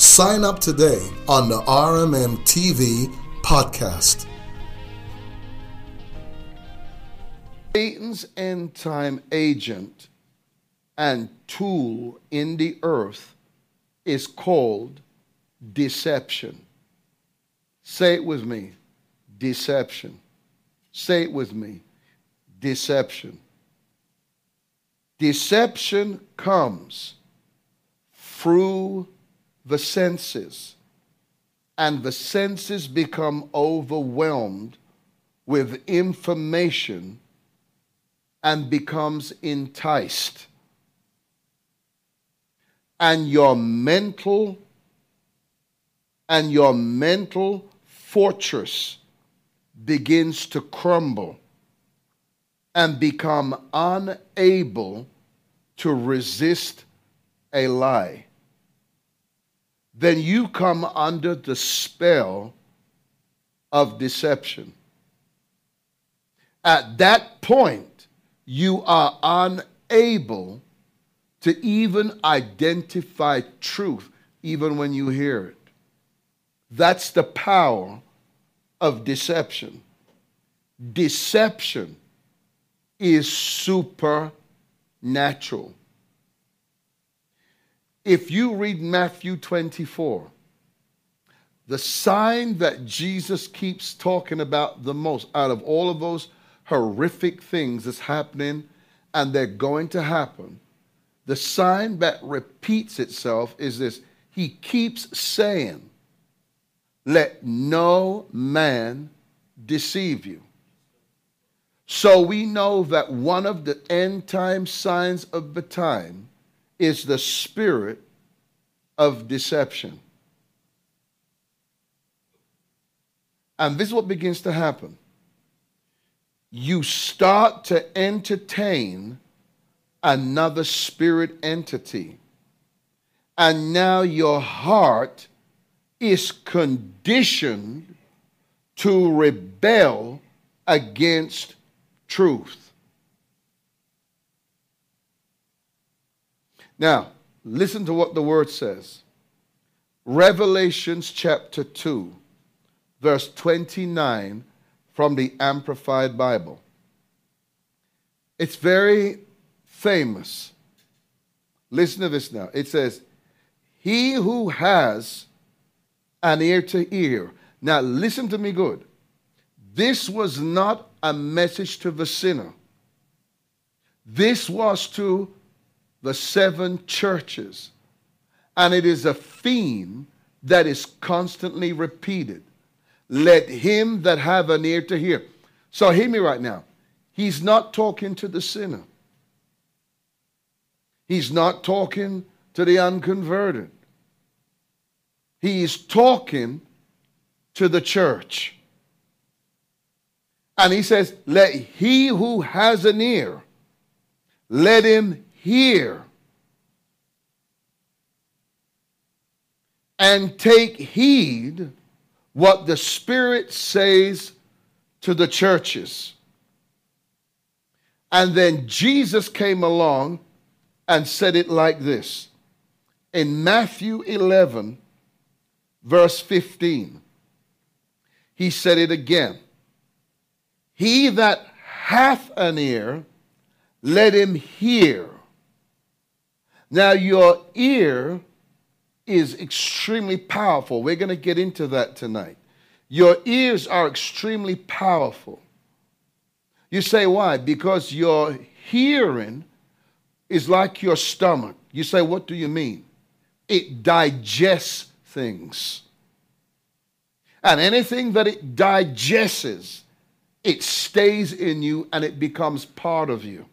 Sign up today on the RMM TV podcast. Satan's end time agent and tool in the earth is called deception. Say it with me deception. Say it with me deception. Deception comes through the senses, and the senses become overwhelmed with information and becomes enticed. And your mental and your mental fortress begins to crumble and become unable to resist a lie then you come under the spell of deception. At that point, you are unable to even identify truth, even when you hear it. That's the power of deception. Deception is supernatural. If you read Matthew 24, the sign that Jesus keeps talking about the most out of all of those horrific things that's happening and they're going to happen, the sign that repeats itself is this He keeps saying, Let no man deceive you. So we know that one of the end time signs of the time is the spirit of deception. And this is what begins to happen. You start to entertain another spirit entity. And now your heart is conditioned to rebel against truth. Now, listen to what the word says. Revelations chapter 2, verse 29 from the Amplified Bible. It's very famous. Listen to this now. It says, He who has an ear to hear. Now, listen to me good. This was not a message to the sinner, this was to the seven churches. And it is a theme that is constantly repeated. Let him that have an ear to hear. So hear me right now. He's not talking to the sinner. He's not talking to the unconverted. He's talking to the church. And he says, Let he who has an ear, let him hear and take heed what the Spirit says to the churches. And then Jesus came along and said it like this in Matthew 11, verse 15. He said it again He that hath an ear, let him hear now, your ear is extremely powerful. We're going to get into that tonight. Your ears are extremely powerful. You say, why? Because your hearing is like your stomach. You say, what do you mean? It digests things. And anything that it digests, it stays in you and it becomes part of you.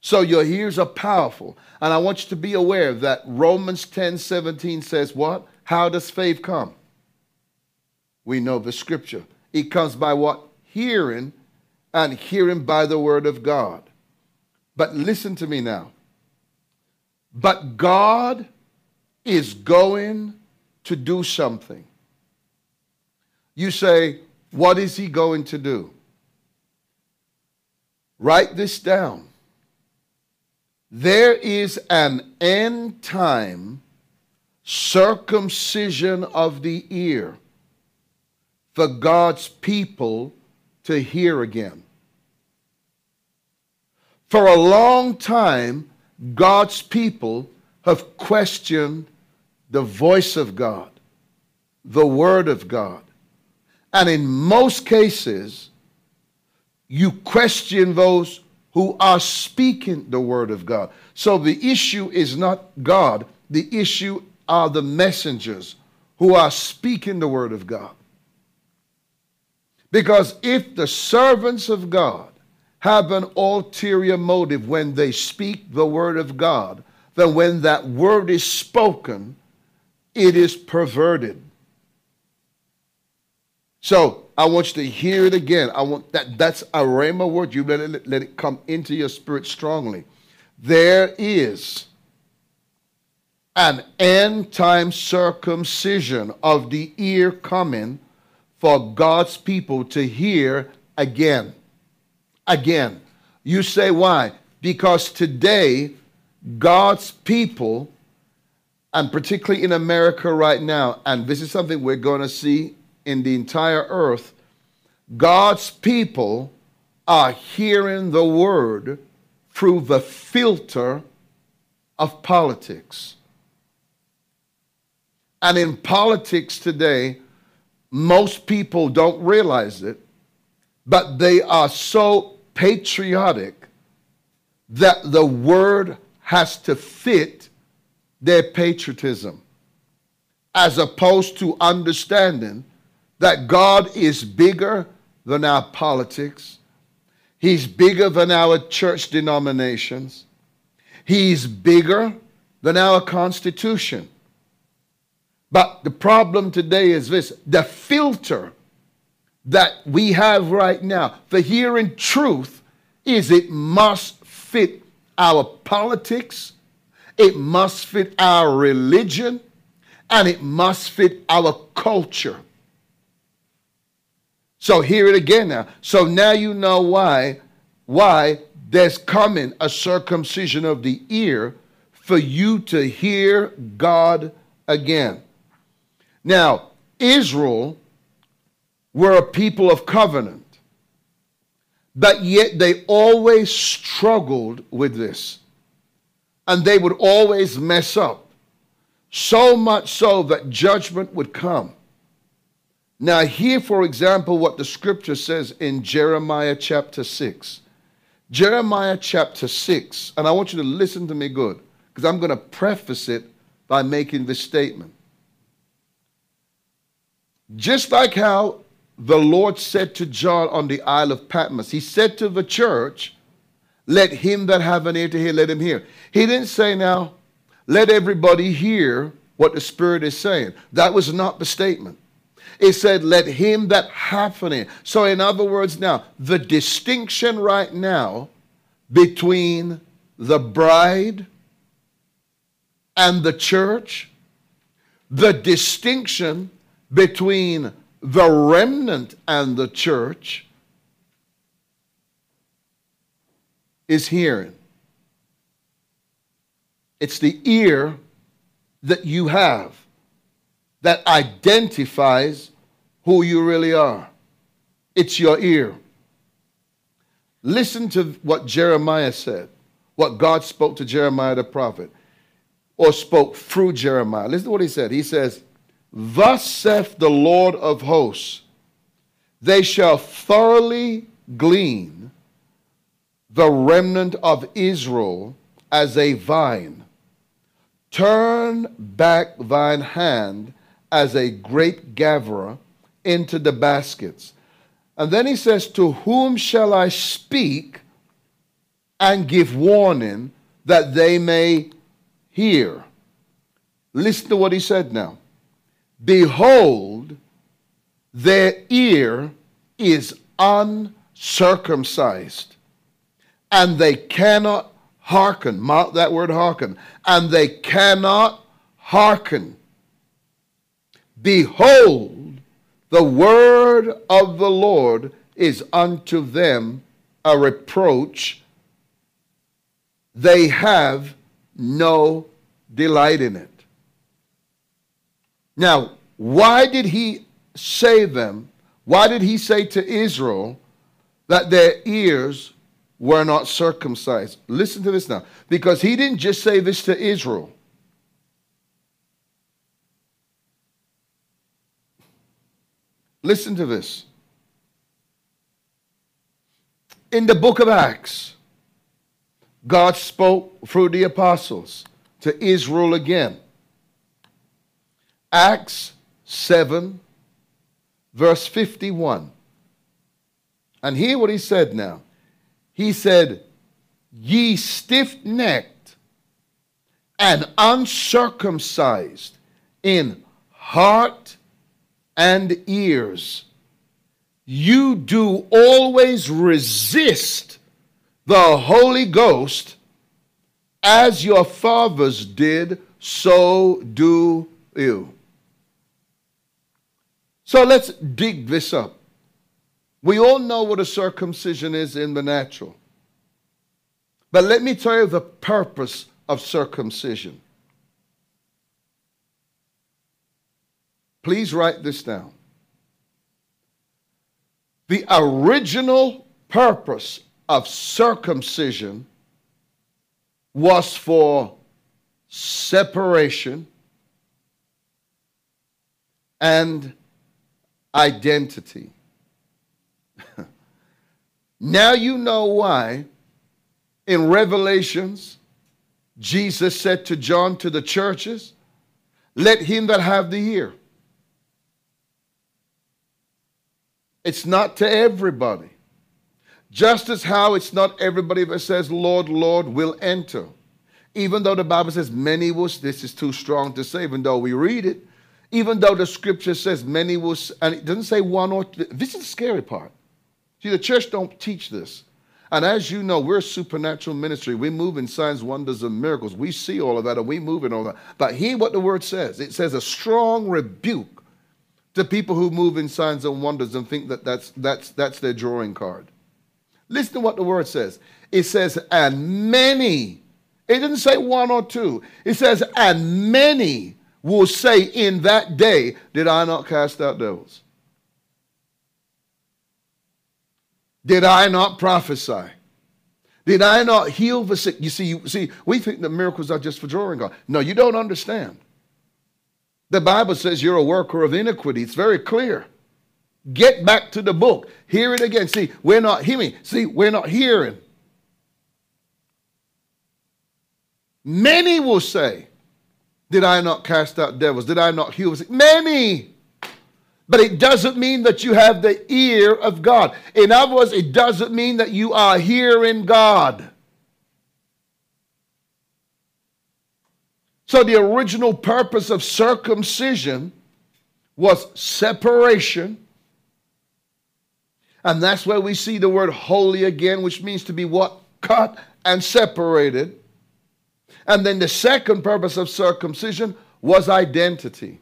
So your ears are powerful. And I want you to be aware that Romans 10 17 says, What? How does faith come? We know the scripture. It comes by what? Hearing, and hearing by the word of God. But listen to me now. But God is going to do something. You say, What is He going to do? Write this down. There is an end time circumcision of the ear for God's people to hear again. For a long time, God's people have questioned the voice of God, the Word of God. And in most cases, you question those who are speaking the Word of God. So the issue is not God, the issue are the messengers who are speaking the Word of God. Because if the servants of God have an ulterior motive when they speak the word of God, then when that word is spoken, it is perverted. So I want you to hear it again. I want that that's a rhema word. You let it, let it come into your spirit strongly. There is an end time circumcision of the ear coming for God's people to hear again. Again. You say why? Because today, God's people, and particularly in America right now, and this is something we're going to see in the entire earth, God's people are hearing the word through the filter of politics. And in politics today, most people don't realize it, but they are so patriotic that the word has to fit their patriotism, as opposed to understanding that God is bigger than our politics. He's bigger than our church denominations. He's bigger than our Constitution. But the problem today is this the filter that we have right now for hearing truth is it must fit our politics, it must fit our religion, and it must fit our culture. So hear it again now. So now you know why why there's coming a circumcision of the ear for you to hear God again. Now, Israel were a people of covenant, but yet they always struggled with this. And they would always mess up, so much so that judgment would come. Now, here, for example, what the scripture says in Jeremiah chapter 6. Jeremiah chapter 6, and I want you to listen to me good, because I'm going to preface it by making this statement. Just like how the Lord said to John on the Isle of Patmos, He said to the church, Let him that have an ear to hear, let him hear. He didn't say, Now, let everybody hear what the Spirit is saying. That was not the statement. It said, Let him that hath an ear. So, in other words, now, the distinction right now between the bride and the church, the distinction between the remnant and the church is hearing. It's the ear that you have that identifies who you really are. It's your ear. Listen to what Jeremiah said, what God spoke to Jeremiah the prophet, or spoke through Jeremiah. Listen to what he said. He says, Thus saith the Lord of hosts, they shall thoroughly glean the remnant of Israel as a vine. Turn back thine hand as a grape gatherer into the baskets. And then he says, To whom shall I speak and give warning that they may hear? Listen to what he said now. Behold, their ear is uncircumcised, and they cannot hearken. Mark that word hearken. And they cannot hearken. Behold, the word of the Lord is unto them a reproach. They have no delight in it. Now, why did he say them? Why did he say to Israel that their ears were not circumcised? Listen to this now. Because he didn't just say this to Israel. Listen to this. In the book of Acts, God spoke through the apostles to Israel again. Acts 7, verse 51. And hear what he said now. He said, Ye stiff necked and uncircumcised in heart and ears, you do always resist the Holy Ghost as your fathers did, so do you. So let's dig this up. We all know what a circumcision is in the natural. But let me tell you the purpose of circumcision. Please write this down. The original purpose of circumcision was for separation and identity. now you know why in Revelations Jesus said to John to the churches, Let him that have the ear. It's not to everybody. Just as how it's not everybody that says, Lord, Lord, will enter. Even though the Bible says many will, this is too strong to say, even though we read it, even though the scripture says many will, and it doesn't say one or two. This is the scary part. See, the church don't teach this. And as you know, we're a supernatural ministry. We move in signs, wonders, and miracles. We see all of that and we move in all that. But hear what the word says it says a strong rebuke to people who move in signs and wonders and think that that's, that's, that's their drawing card. Listen to what the word says. It says, and many, it didn't say one or two. It says, and many will say in that day, Did I not cast out devils? Did I not prophesy? Did I not heal the sick? You see, you see, we think that miracles are just for drawing God. No, you don't understand. The Bible says you're a worker of iniquity. It's very clear. Get back to the book. Hear it again. See, we're not hearing. See, we're not hearing. Many will say, did I not cast out devils? Did I not heal? Many. But it doesn't mean that you have the ear of God. In other words, it doesn't mean that you are hearing God. So the original purpose of circumcision was separation. And that's where we see the word holy again, which means to be what? Cut and separated. And then the second purpose of circumcision was identity.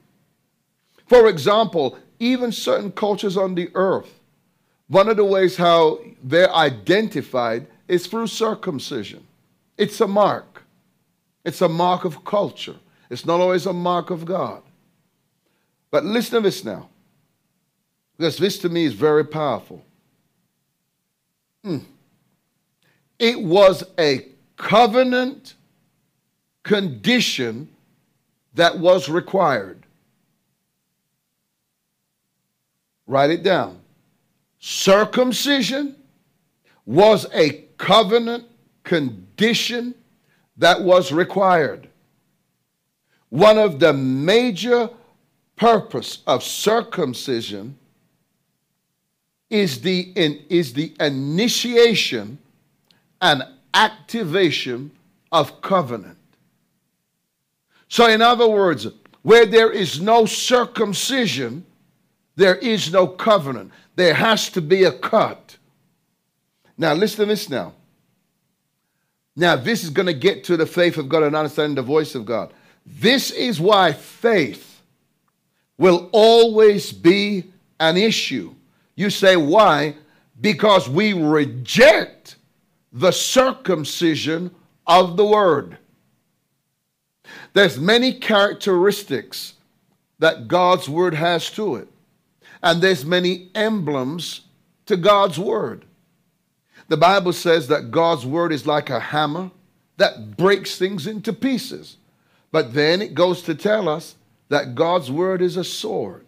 For example, even certain cultures on the earth, one of the ways how they're identified is through circumcision. It's a mark. It's a mark of culture. It's not always a mark of God. But listen to this now, because this to me is very powerful. Mm. It was a covenant condition that was required. Write it down. Circumcision was a covenant condition that was required. One of the major purpose of circumcision is the, in, is the initiation and activation of covenant. So, in other words, where there is no circumcision, there is no covenant. There has to be a cut. Now, listen to this now. Now, this is going to get to the faith of God and understanding the voice of God. This is why faith will always be an issue. You say, why? Because we reject the circumcision of the word. There's many characteristics that God's word has to it. And there's many emblems to God's word. The Bible says that God's word is like a hammer that breaks things into pieces. But then it goes to tell us that God's word is a sword.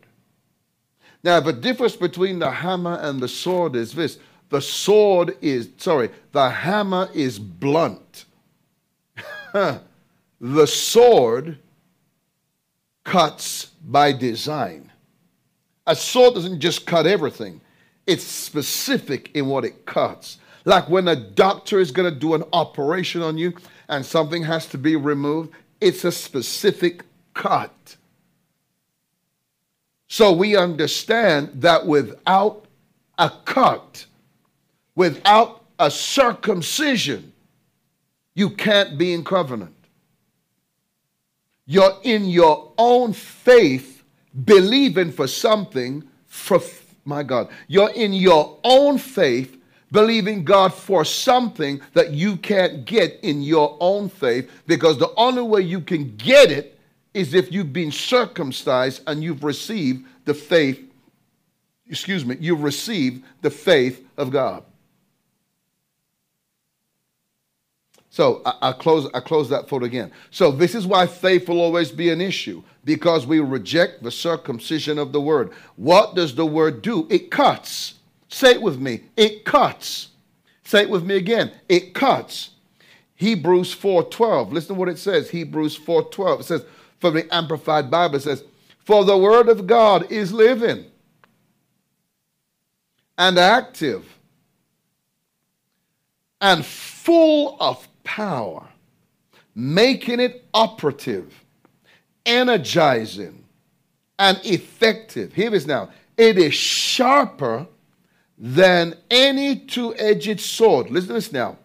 Now, the difference between the hammer and the sword is this the sword is, sorry, the hammer is blunt. the sword cuts by design. A sword doesn't just cut everything, it's specific in what it cuts. Like when a doctor is going to do an operation on you and something has to be removed, it's a specific cut. So we understand that without a cut, without a circumcision, you can't be in covenant. You're in your own faith believing for something for my God. You're in your own faith believing God for something that you can't get in your own faith because the only way you can get it is if you've been circumcised and you've received the faith, excuse me, you've received the faith of God. So I, I, close I close that thought again. So this is why faith will always be an issue because we reject the circumcision of the word. What does the word do? It cuts. Say it with me. It cuts. Say it with me again. It cuts. Hebrews 4:12. Listen to what it says. Hebrews 4:12. It says, from the Amplified Bible, it says, For the word of God is living and active and full of power, making it operative, energizing, and effective. Here it is now. It is sharper than any two edged sword. Listen to this now.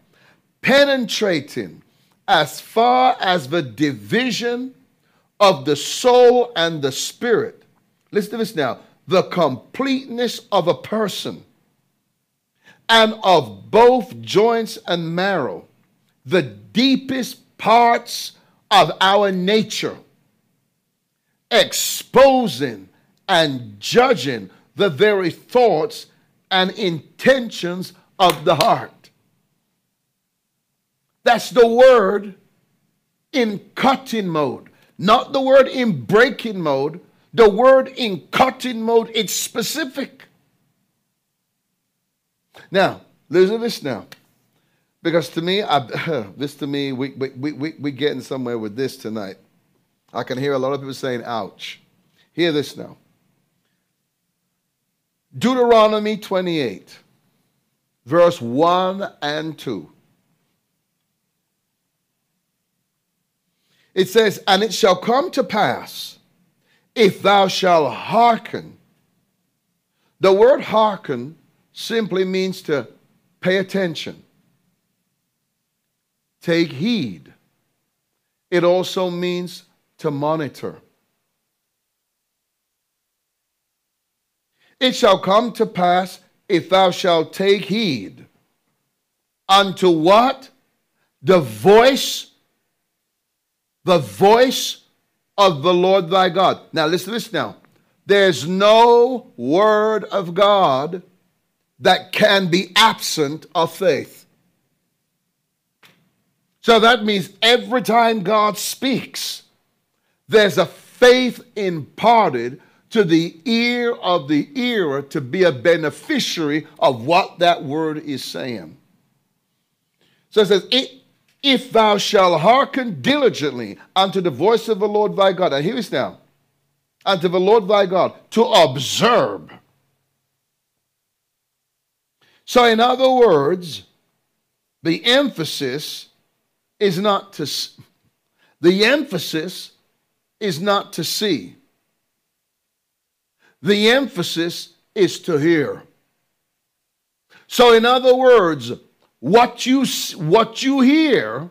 Penetrating as far as the division of the soul and the spirit. Listen to this now. The completeness of a person and of both joints and marrow, the deepest parts of our nature, exposing and judging the very thoughts and intentions of the heart. That's the word in cutting mode, not the word in breaking mode. The word in cutting mode, it's specific. Now, listen to this now. Because to me, I, this to me, we, we, we, we getting somewhere with this tonight. I can hear a lot of people saying, ouch. Hear this now. Deuteronomy 28, verse 1 and 2. It says, And it shall come to pass, if thou shalt hearken. The word hearken simply means to pay attention, take heed. It also means to monitor. It shall come to pass if thou shalt take heed unto what? The voice, the voice of the Lord thy God. Now, listen to this now. There's no word of God that can be absent of faith. So that means every time God speaks, there's a faith imparted to the ear of the hearer to be a beneficiary of what that word is saying. So it says, If thou shalt hearken diligently unto the voice of the Lord thy God. Now hear this now. Unto the Lord thy God, to observe. So, in other words, the emphasis is not to the emphasis is not to see. The emphasis is to hear. So, in other words, what you, what you hear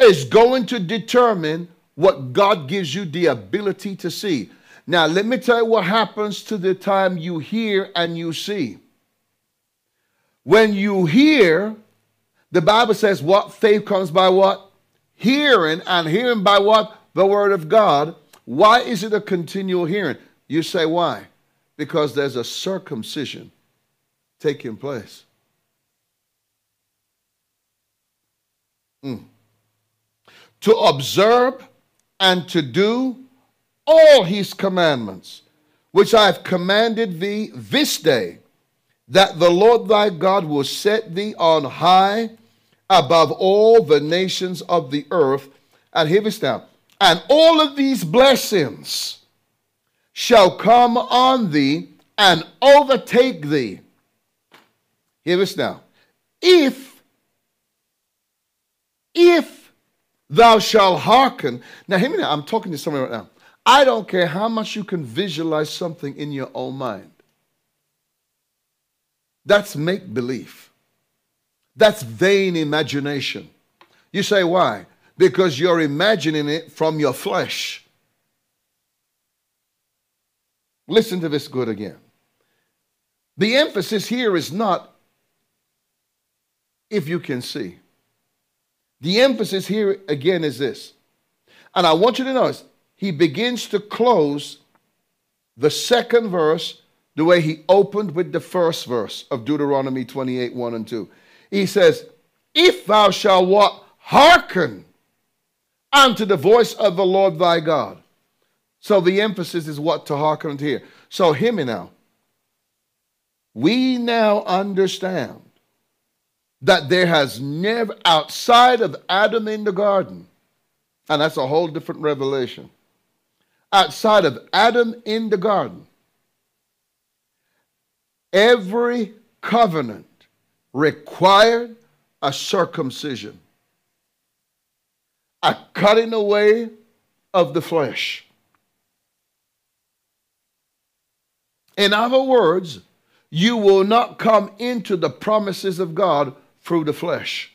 is going to determine what God gives you the ability to see. Now, let me tell you what happens to the time you hear and you see. When you hear, the Bible says what faith comes by what? Hearing, and hearing by what? The Word of God. Why is it a continual hearing? You say, why? Because there's a circumcision taking place. Mm. To observe and to do all his commandments, which I have commanded thee this day, that the Lord thy God will set thee on high above all the nations of the earth. And hear this now. And all of these blessings shall come on thee and overtake thee. Hear this now. If, if thou shalt hearken. Now, hear me now. I'm talking to someone right now. I don't care how much you can visualize something in your own mind. That's make believe. That's vain imagination. You say, why? Because you're imagining it from your flesh. Listen to this good again. The emphasis here is not if you can see. The emphasis here again is this. And I want you to notice, he begins to close the second verse the way he opened with the first verse of Deuteronomy 28 1 and 2. He says, If thou shalt what? Hearken unto the voice of the Lord thy God. So the emphasis is what to hearken unto here. So hear me now. We now understand that there has never, outside of Adam in the garden, and that's a whole different revelation, outside of Adam in the garden, every covenant required a circumcision, a cutting away of the flesh. In other words, you will not come into the promises of God through the flesh.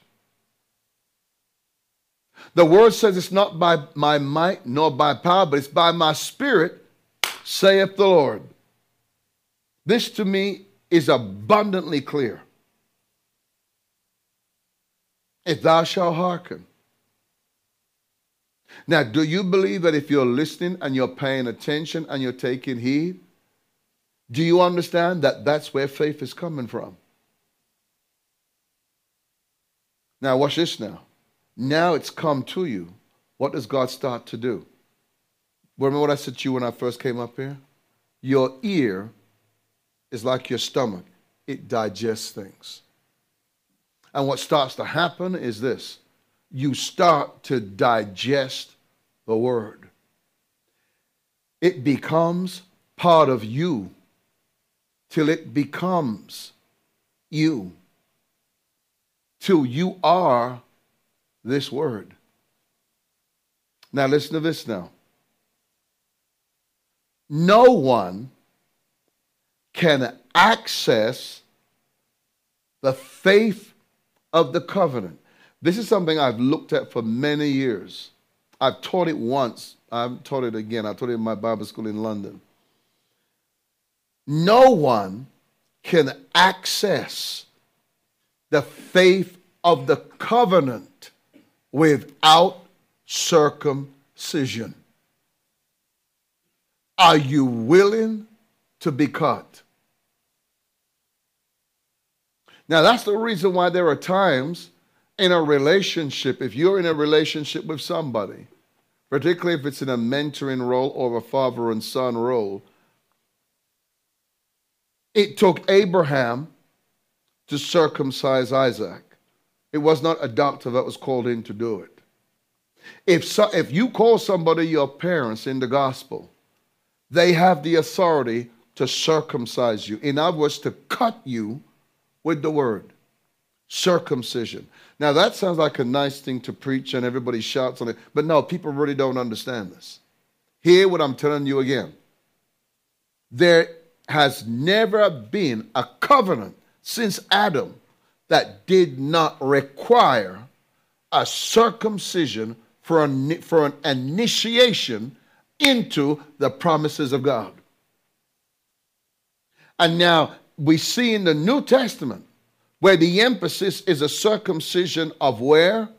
The word says it's not by my might nor by power, but it's by my spirit, saith the Lord. This to me is abundantly clear. If thou shalt hearken. Now, do you believe that if you're listening and you're paying attention and you're taking heed, do you understand that that's where faith is coming from? Now, watch this now. Now it's come to you. What does God start to do? Remember what I said to you when I first came up here? Your ear is like your stomach, it digests things. And what starts to happen is this you start to digest the word, it becomes part of you till it becomes you, till you are this word. Now, listen to this now. No one can access the faith of the covenant. This is something I've looked at for many years. I've taught it once. I've taught it again. I taught it in my Bible school in London. No one can access the faith of the covenant without circumcision. Are you willing to be cut? Now, that's the reason why there are times in a relationship, if you're in a relationship with somebody, particularly if it's in a mentoring role or a father and son role, it took Abraham to circumcise Isaac. It was not a doctor that was called in to do it. If, so, if you call somebody your parents in the gospel, they have the authority to circumcise you. In other words, to cut you with the word circumcision. Now, that sounds like a nice thing to preach and everybody shouts on it, but no, people really don't understand this. Hear what I'm telling you again. there has never been a covenant since Adam that did not require a circumcision for an, for an initiation into the promises of God. And now we see in the New Testament where the emphasis is a circumcision of where?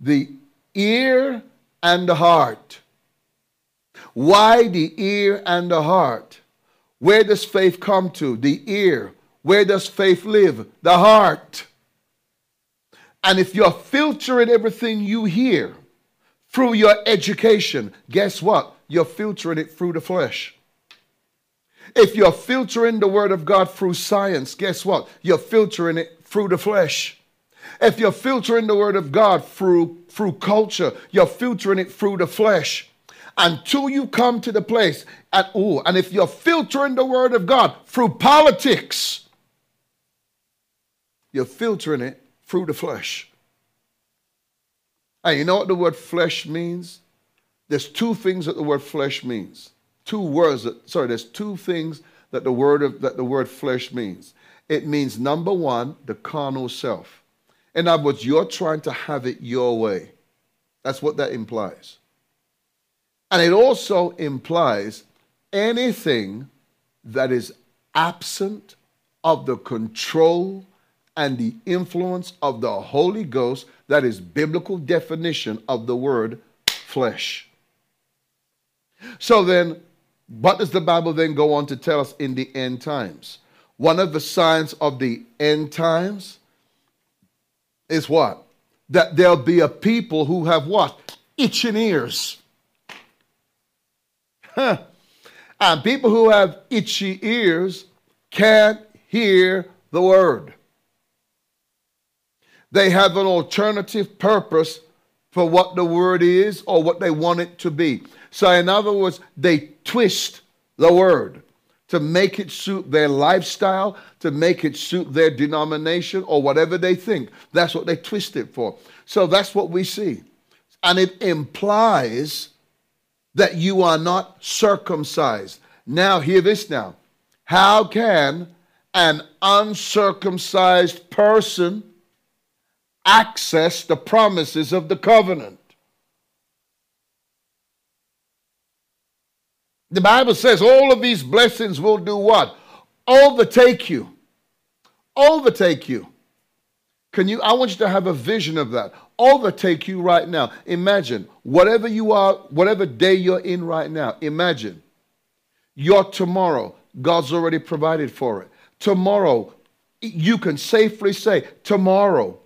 The ear and the heart. Why the ear and the heart? Where does faith come to? The ear. Where does faith live? The heart. And if you're filtering everything you hear through your education, guess what? You're filtering it through the flesh. If you're filtering the Word of God through science, guess what? You're filtering it through the flesh. If you're filtering the Word of God through, through culture, you're filtering it through the flesh. Until you come to the place at oh, and if you're filtering the Word of God through politics, you're filtering it through the flesh. And you know what the word flesh means? There's two things that the word flesh means two words that, sorry, there's two things that the word of that the word flesh means. It means number one, the carnal self. In other words, you're trying to have it your way. That's what that implies. And it also implies anything that is absent of the control and the influence of the Holy Ghost, that is biblical definition of the word flesh. So then, what does the Bible then go on to tell us in the end times? One of the signs of the end times is what? That there'll be a people who have what? Itching ears. And people who have itchy ears can't hear the word. They have an alternative purpose for what the word is or what they want it to be. So, in other words, they twist the word to make it suit their lifestyle, to make it suit their denomination or whatever they think. That's what they twist it for. So that's what we see. And it implies that you are not circumcised. Now, hear this now. How can an uncircumcised person access the promises of the covenant? The Bible says all of these blessings will do what? Overtake you. Overtake you. Can you? I want you to have a vision of that. Overtake you right now. Imagine whatever you are, whatever day you're in right now. Imagine your tomorrow. God's already provided for it. Tomorrow, you can safely say, tomorrow,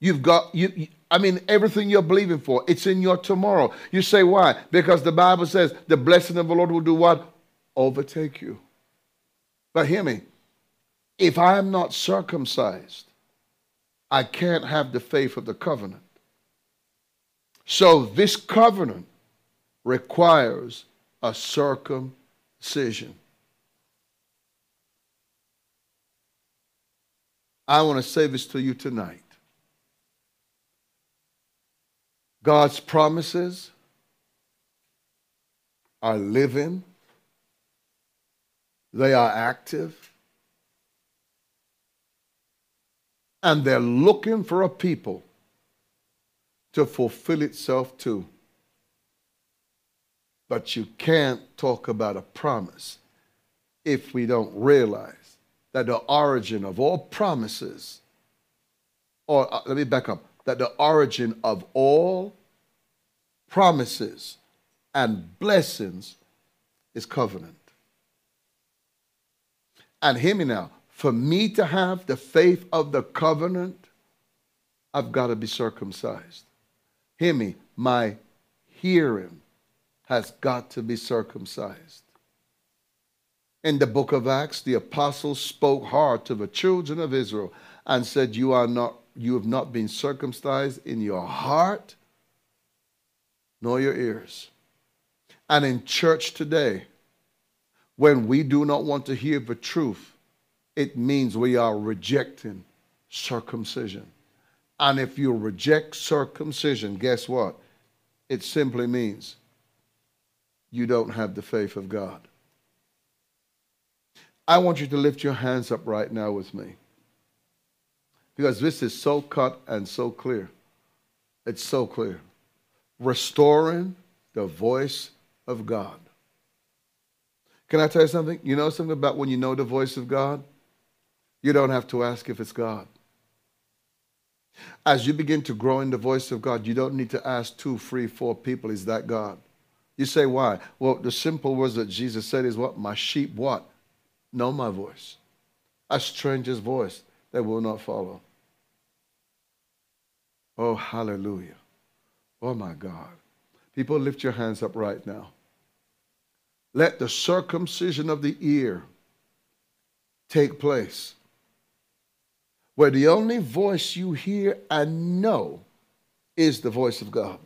you've got you I mean, everything you're believing for, it's in your tomorrow. You say, why? Because the Bible says the blessing of the Lord will do what? Overtake you. But hear me. If I am not circumcised, I can't have the faith of the covenant. So this covenant requires a circumcision. I want to say this to you tonight. God's promises are living, they are active, and they're looking for a people to fulfill itself to. But you can't talk about a promise if we don't realize that the origin of all promises, or uh, let me back up, that the origin of all promises and blessings is covenant. And hear me now for me to have the faith of the covenant, I've got to be circumcised. Hear me, my hearing has got to be circumcised. In the book of Acts, the apostles spoke hard to the children of Israel and said, You are not you have not been circumcised in your heart nor your ears. And in church today, when we do not want to hear the truth, it means we are rejecting circumcision. And if you reject circumcision, guess what? It simply means you don't have the faith of God. I want you to lift your hands up right now with me. Because this is so cut and so clear. It's so clear. Restoring the voice of God. Can I tell you something? You know something about when you know the voice of God? You don't have to ask if it's God. As you begin to grow in the voice of God, you don't need to ask two, three, four people, is that God? You say, why? Well, the simple words that Jesus said is what? My sheep what? Know my voice. A stranger's voice they will not follow. Oh, hallelujah. Oh, my God. People, lift your hands up right now. Let the circumcision of the ear take place where the only voice you hear and know is the voice of God.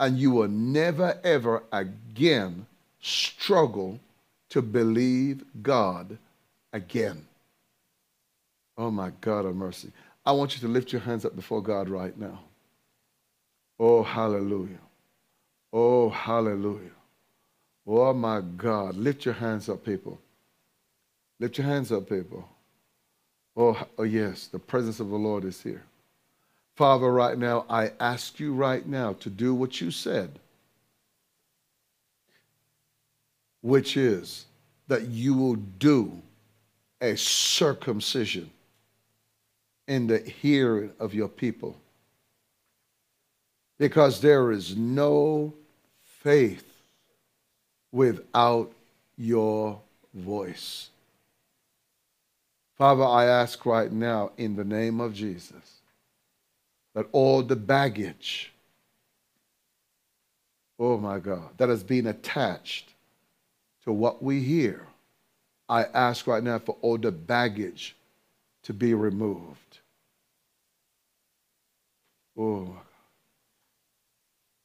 And you will never, ever again struggle to believe God again. Oh my God of mercy. I want you to lift your hands up before God right now. Oh, hallelujah. Oh, hallelujah. Oh, my God. Lift your hands up, people. Lift your hands up, people. Oh, oh, yes, the presence of the Lord is here. Father, right now, I ask you right now to do what you said, which is that you will do a circumcision in the hearing of your people. Because there is no faith without your voice. Father, I ask right now in the name of Jesus that all the baggage, oh my God, that has been attached to what we hear, I ask right now for all the baggage to be removed. Oh.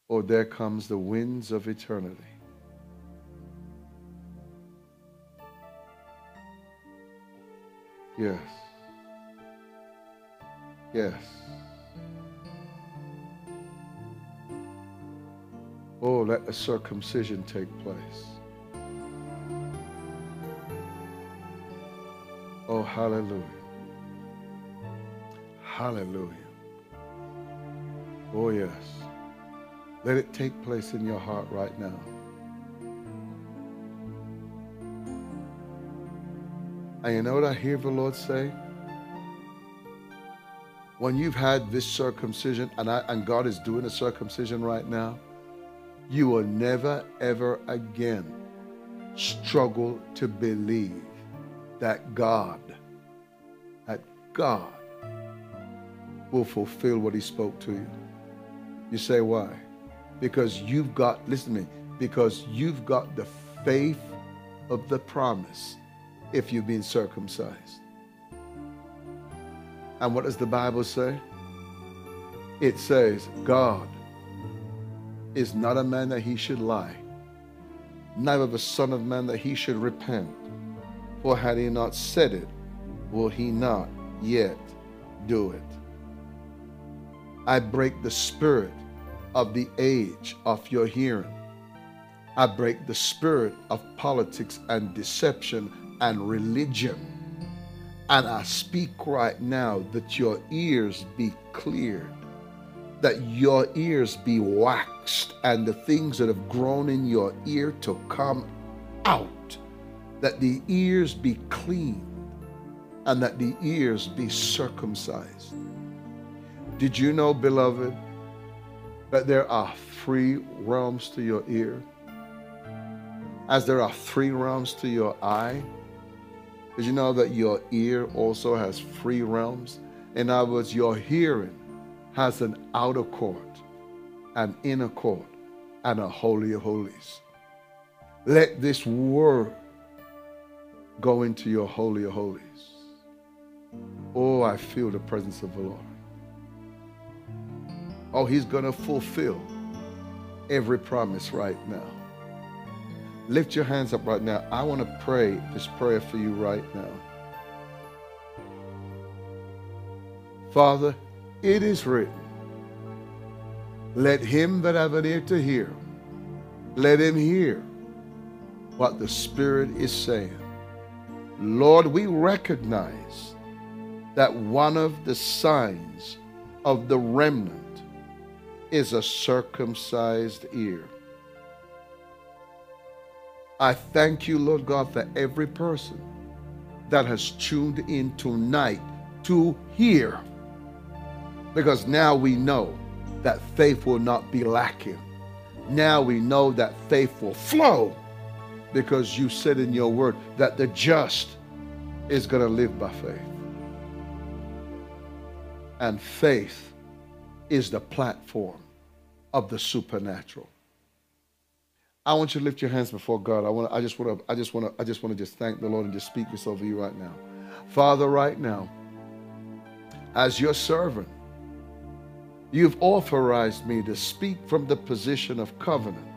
Oh, there comes the winds of eternity. Yes. Yes. Oh, let the circumcision take place. Oh, hallelujah. Hallelujah. Oh, yes. Let it take place in your heart right now. And you know what I hear the Lord say? When you've had this circumcision, and, I, and God is doing a circumcision right now, you will never, ever again struggle to believe that God, that God will fulfill what he spoke to you. You say, why? Because you've got, listen to me, because you've got the faith of the promise if you've been circumcised. And what does the Bible say? It says, God is not a man that he should lie, neither the Son of Man that he should repent. For had he not said it, will he not yet do it? I break the spirit of the age of your hearing. I break the spirit of politics and deception and religion. And I speak right now that your ears be cleared, that your ears be waxed, and the things that have grown in your ear to come out, that the ears be cleaned, and that the ears be circumcised. Did you know, beloved, that there are three realms to your ear? As there are three realms to your eye, did you know that your ear also has three realms? In other words, your hearing has an outer court, an inner court, and a holy of holies. Let this word go into your holy of holies. Oh, I feel the presence of the Lord. Oh, he's going to fulfill every promise right now. Lift your hands up right now. I want to pray this prayer for you right now. Father, it is written, let him that have an ear to hear, let him hear what the Spirit is saying Lord, we recognize that one of the signs of the remnant is a circumcised ear. I thank you, Lord God, for every person that has tuned in tonight to hear. Because now we know that faith will not be lacking. Now we know that faith will flow because you said in your word that the just is going to live by faith. And faith is the platform of the supernatural. I want you to lift your hands before God. I want. I just want to. I just want to. I just want to just thank the Lord and just speak this over you right now, Father. Right now, as your servant, you've authorized me to speak from the position of covenant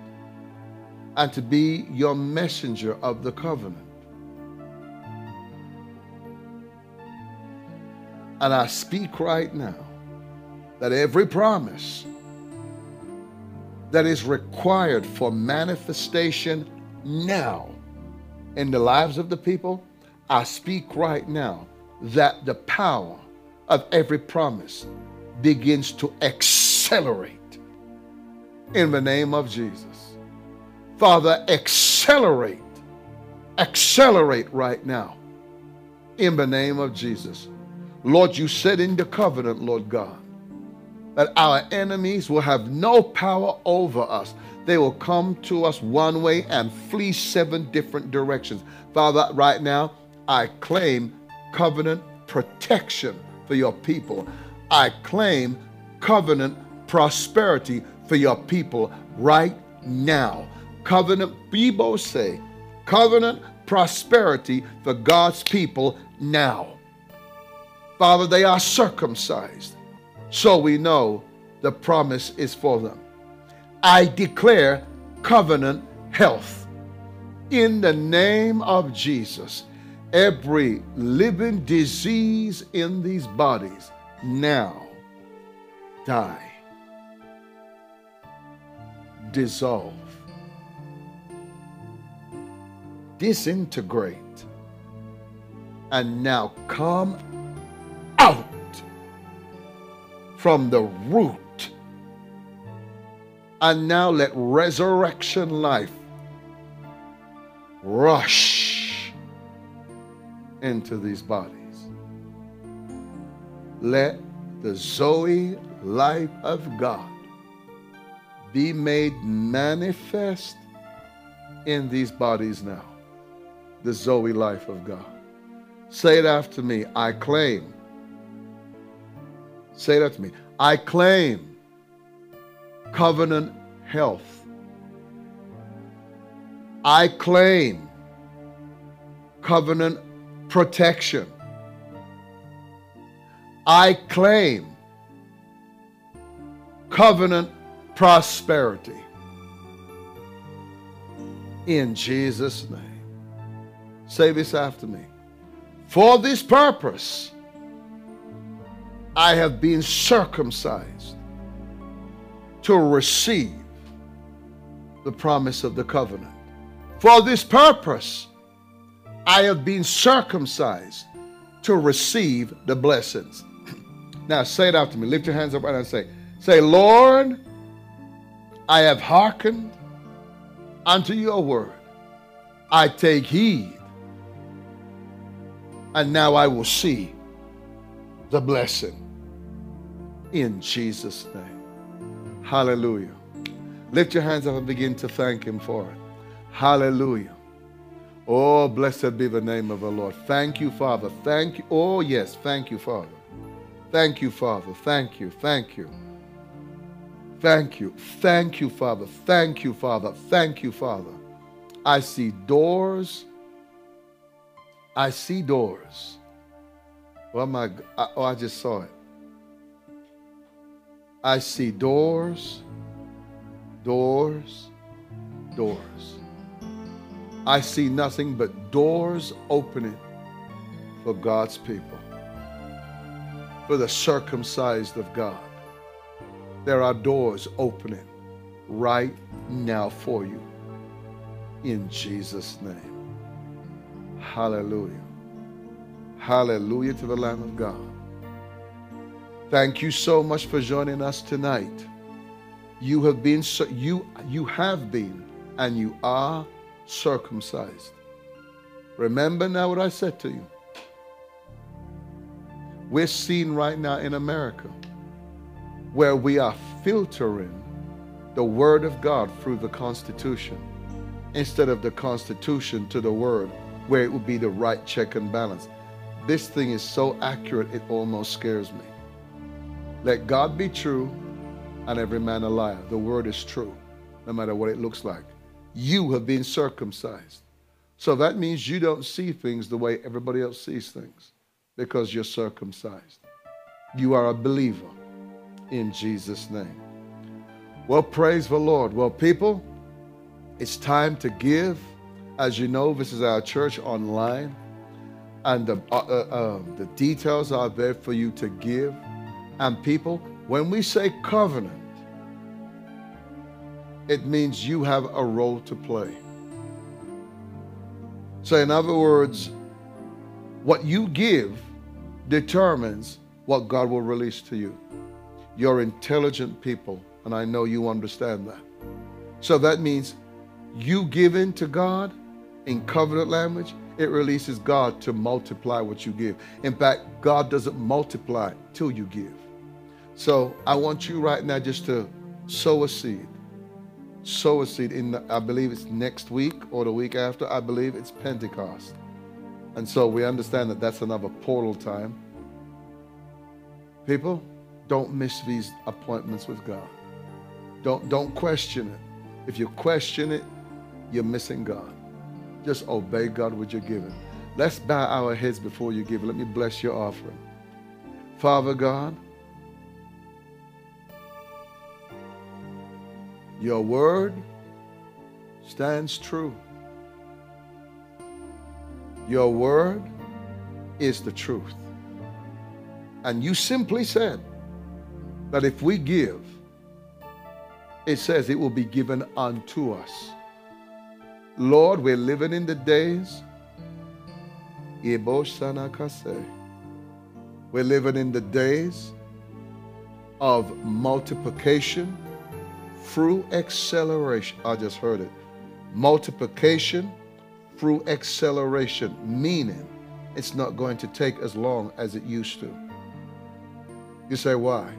and to be your messenger of the covenant. And I speak right now that every promise that is required for manifestation now in the lives of the people, I speak right now that the power of every promise begins to accelerate in the name of Jesus. Father, accelerate, accelerate right now in the name of Jesus. Lord, you said in the covenant, Lord God, that our enemies will have no power over us. They will come to us one way and flee seven different directions. Father, right now, I claim covenant protection for your people. I claim covenant prosperity for your people right now. Covenant, Bibo say, covenant prosperity for God's people now. Father, they are circumcised so we know the promise is for them. I declare covenant health. In the name of Jesus, every living disease in these bodies now die, dissolve, disintegrate, and now come out from the root. And now let resurrection life rush into these bodies. Let the Zoe life of God be made manifest in these bodies now. The Zoe life of God. Say it after me. I claim Say that to me. I claim covenant health. I claim covenant protection. I claim covenant prosperity. In Jesus' name. Say this after me. For this purpose, I have been circumcised to receive the promise of the covenant. For this purpose, I have been circumcised to receive the blessings. now say it after me. Lift your hands up and say, say, Lord, I have hearkened unto your word. I take heed. And now I will see the blessing in Jesus' name. Hallelujah. Lift your hands up and begin to thank Him for it. Hallelujah. Oh, blessed be the name of the Lord. Thank you, Father. Thank you. Oh, yes. Thank you, Father. Thank you, Father. Thank you. Thank you. Thank you. Thank you, Father. Thank you, Father. Thank you, Father. I see doors. I see doors. Oh my oh I just saw it. I see doors, doors, doors. I see nothing but doors opening for God's people, for the circumcised of God. There are doors opening right now for you in Jesus' name. Hallelujah. Hallelujah to the Lamb of God. Thank you so much for joining us tonight. You have been so, you you have been and you are circumcised. Remember now what I said to you. We're seeing right now in America where we are filtering the Word of God through the Constitution instead of the Constitution to the Word, where it would be the right check and balance. This thing is so accurate, it almost scares me. Let God be true and every man a liar. The Word is true, no matter what it looks like. You have been circumcised. So that means you don't see things the way everybody else sees things because you're circumcised. You are a believer in Jesus' name. Well, praise the Lord. Well, people, it's time to give. As you know, this is our church online, and the, uh, uh, um, the details are there for you to give. And people, when we say covenant, it means you have a role to play. So, in other words, what you give determines what God will release to you. You're intelligent people, and I know you understand that. So that means you give in to God in covenant language, it releases God to multiply what you give. In fact, God doesn't multiply till you give. So I want you right now just to sow a seed. Sow a seed in, the, I believe it's next week or the week after. I believe it's Pentecost. And so we understand that that's another portal time. People, don't miss these appointments with God. Don't, don't question it. If you question it, you're missing God. Just obey God with your giving. Let's bow our heads before you give. Let me bless your offering. Father God, your word stands true. Your word is the truth. And you simply said that if we give, it says it will be given unto us. Lord, we're living in the days. We're living in the days of multiplication through acceleration. I just heard it. Multiplication through acceleration, meaning it's not going to take as long as it used to. You say, why?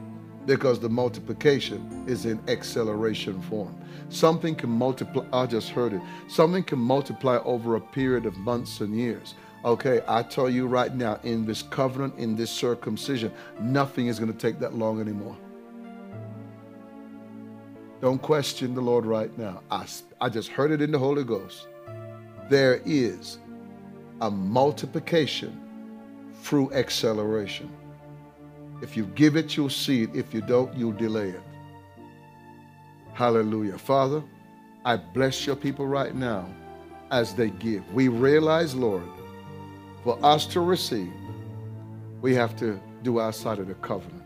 Because the multiplication is in acceleration form. Something can multiply, I just heard it. Something can multiply over a period of months and years. Okay, I tell you right now, in this covenant, in this circumcision, nothing is going to take that long anymore. Don't question the Lord right now. I, I just heard it in the Holy Ghost there is a multiplication through acceleration. If you give it, you'll see it. If you don't, you'll delay it. Hallelujah. Father, I bless your people right now as they give. We realize, Lord, for us to receive, we have to do our side of the covenant.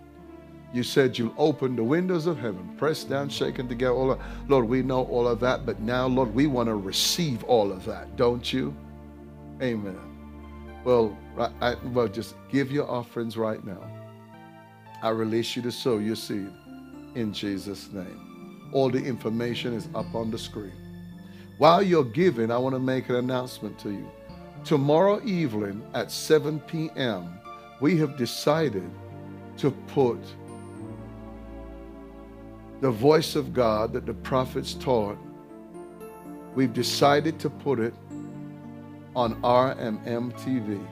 You said you'll open the windows of heaven, press down, shaken together. All of, Lord, we know all of that, but now, Lord, we want to receive all of that, don't you? Amen. Well, I, well, just give your offerings right now. I release you to sow your seed in Jesus' name. All the information is up on the screen. While you're giving, I want to make an announcement to you. Tomorrow evening at 7 p.m., we have decided to put the voice of God that the prophets taught, we've decided to put it on RMM TV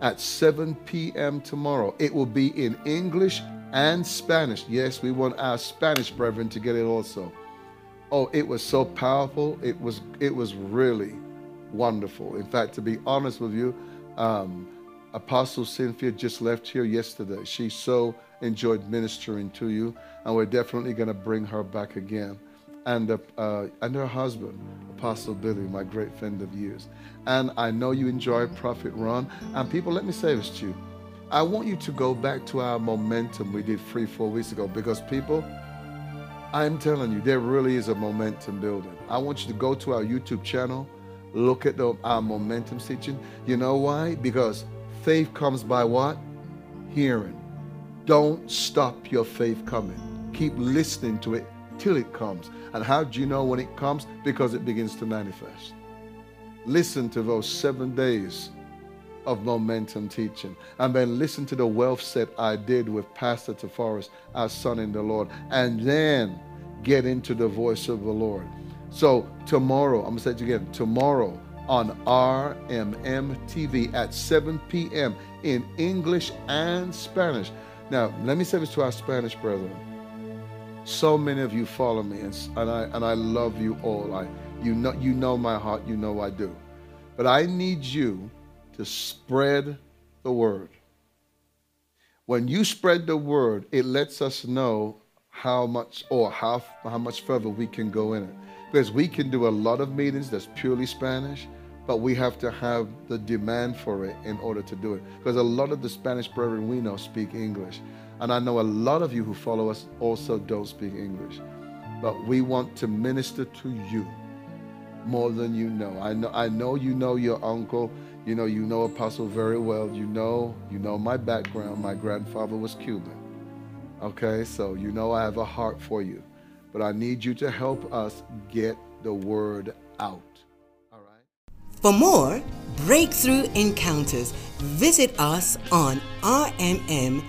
at 7 p.m. tomorrow. It will be in English and Spanish. Yes, we want our Spanish brethren to get it also. Oh, it was so powerful. It was it was really wonderful. In fact, to be honest with you, um, Apostle Cynthia just left here yesterday. She so enjoyed ministering to you and we're definitely going to bring her back again. And, uh, and her husband, Apostle Billy, my great friend of years. And I know you enjoy Prophet Ron. And people, let me say this to you. I want you to go back to our momentum we did three, four weeks ago because people, I'm telling you, there really is a momentum building. I want you to go to our YouTube channel, look at the, our momentum teaching. You know why? Because faith comes by what? Hearing. Don't stop your faith coming. Keep listening to it till it comes. And how do you know when it comes? Because it begins to manifest. Listen to those seven days of momentum teaching. And then listen to the wealth set I did with Pastor Tafaris, our son in the Lord. And then get into the voice of the Lord. So tomorrow, I'm going to say it again, tomorrow on RMM TV at 7 p.m. in English and Spanish. Now, let me say this to our Spanish brethren. So many of you follow me, and, and I and I love you all. I you know you know my heart, you know I do. But I need you to spread the word. When you spread the word, it lets us know how much or how, how much further we can go in it. Because we can do a lot of meetings that's purely Spanish, but we have to have the demand for it in order to do it. Because a lot of the Spanish brethren we know speak English. And I know a lot of you who follow us also don't speak English. But we want to minister to you more than you know. I know I know you know your uncle, you know you know Apostle very well. You know, you know my background. My grandfather was Cuban. Okay, so you know I have a heart for you. But I need you to help us get the word out. For more breakthrough encounters, visit us on rmm.live.